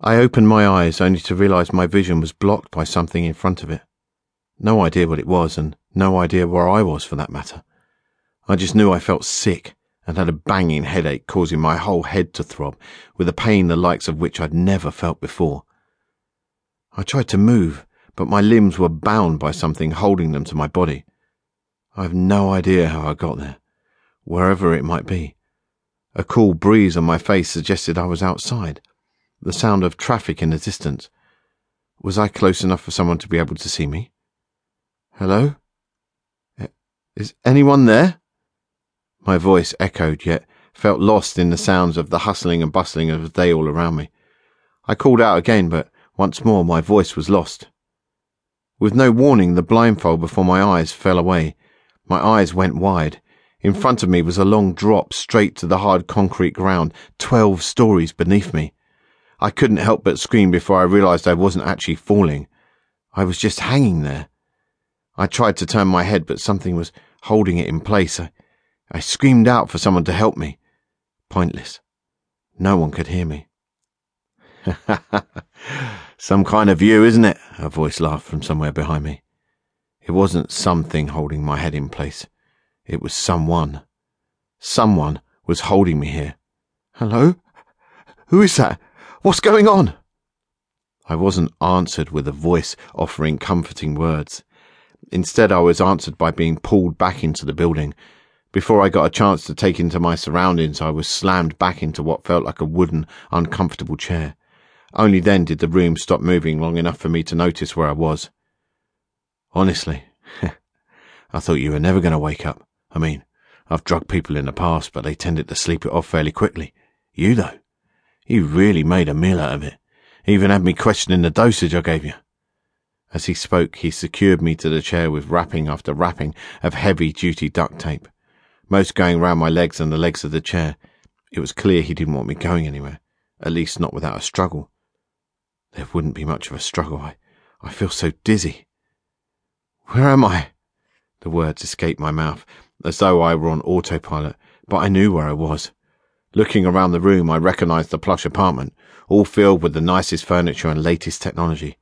I opened my eyes only to realize my vision was blocked by something in front of it. No idea what it was, and no idea where I was for that matter. I just knew I felt sick and had a banging headache causing my whole head to throb with a pain the likes of which I'd never felt before. I tried to move, but my limbs were bound by something holding them to my body. I have no idea how I got there, wherever it might be. A cool breeze on my face suggested I was outside. The sound of traffic in the distance. Was I close enough for someone to be able to see me? Hello? Eh, is anyone there? My voice echoed, yet felt lost in the sounds of the hustling and bustling of the day all around me. I called out again, but once more my voice was lost. With no warning, the blindfold before my eyes fell away. My eyes went wide. In front of me was a long drop straight to the hard concrete ground, twelve stories beneath me. I couldn't help but scream before I realized I wasn't actually falling. I was just hanging there. I tried to turn my head, but something was holding it in place. I, I screamed out for someone to help me. Pointless. No one could hear me. some kind of view, isn't it? A voice laughed from somewhere behind me. It wasn't something holding my head in place. It was someone. Someone was holding me here. Hello? Who is that? What's going on? I wasn't answered with a voice offering comforting words. Instead, I was answered by being pulled back into the building. Before I got a chance to take into my surroundings, I was slammed back into what felt like a wooden, uncomfortable chair. Only then did the room stop moving long enough for me to notice where I was. Honestly, I thought you were never going to wake up. I mean, I've drugged people in the past, but they tended to sleep it off fairly quickly. You, though, you really made a meal out of it. Even had me questioning the dosage I gave you. As he spoke, he secured me to the chair with wrapping after wrapping of heavy duty duct tape most going round my legs and the legs of the chair. It was clear he didn't want me going anywhere, at least not without a struggle. There wouldn't be much of a struggle. I, I feel so dizzy. Where am I? The words escaped my mouth, as though I were on autopilot, but I knew where I was. Looking around the room, I recognized the plush apartment, all filled with the nicest furniture and latest technology.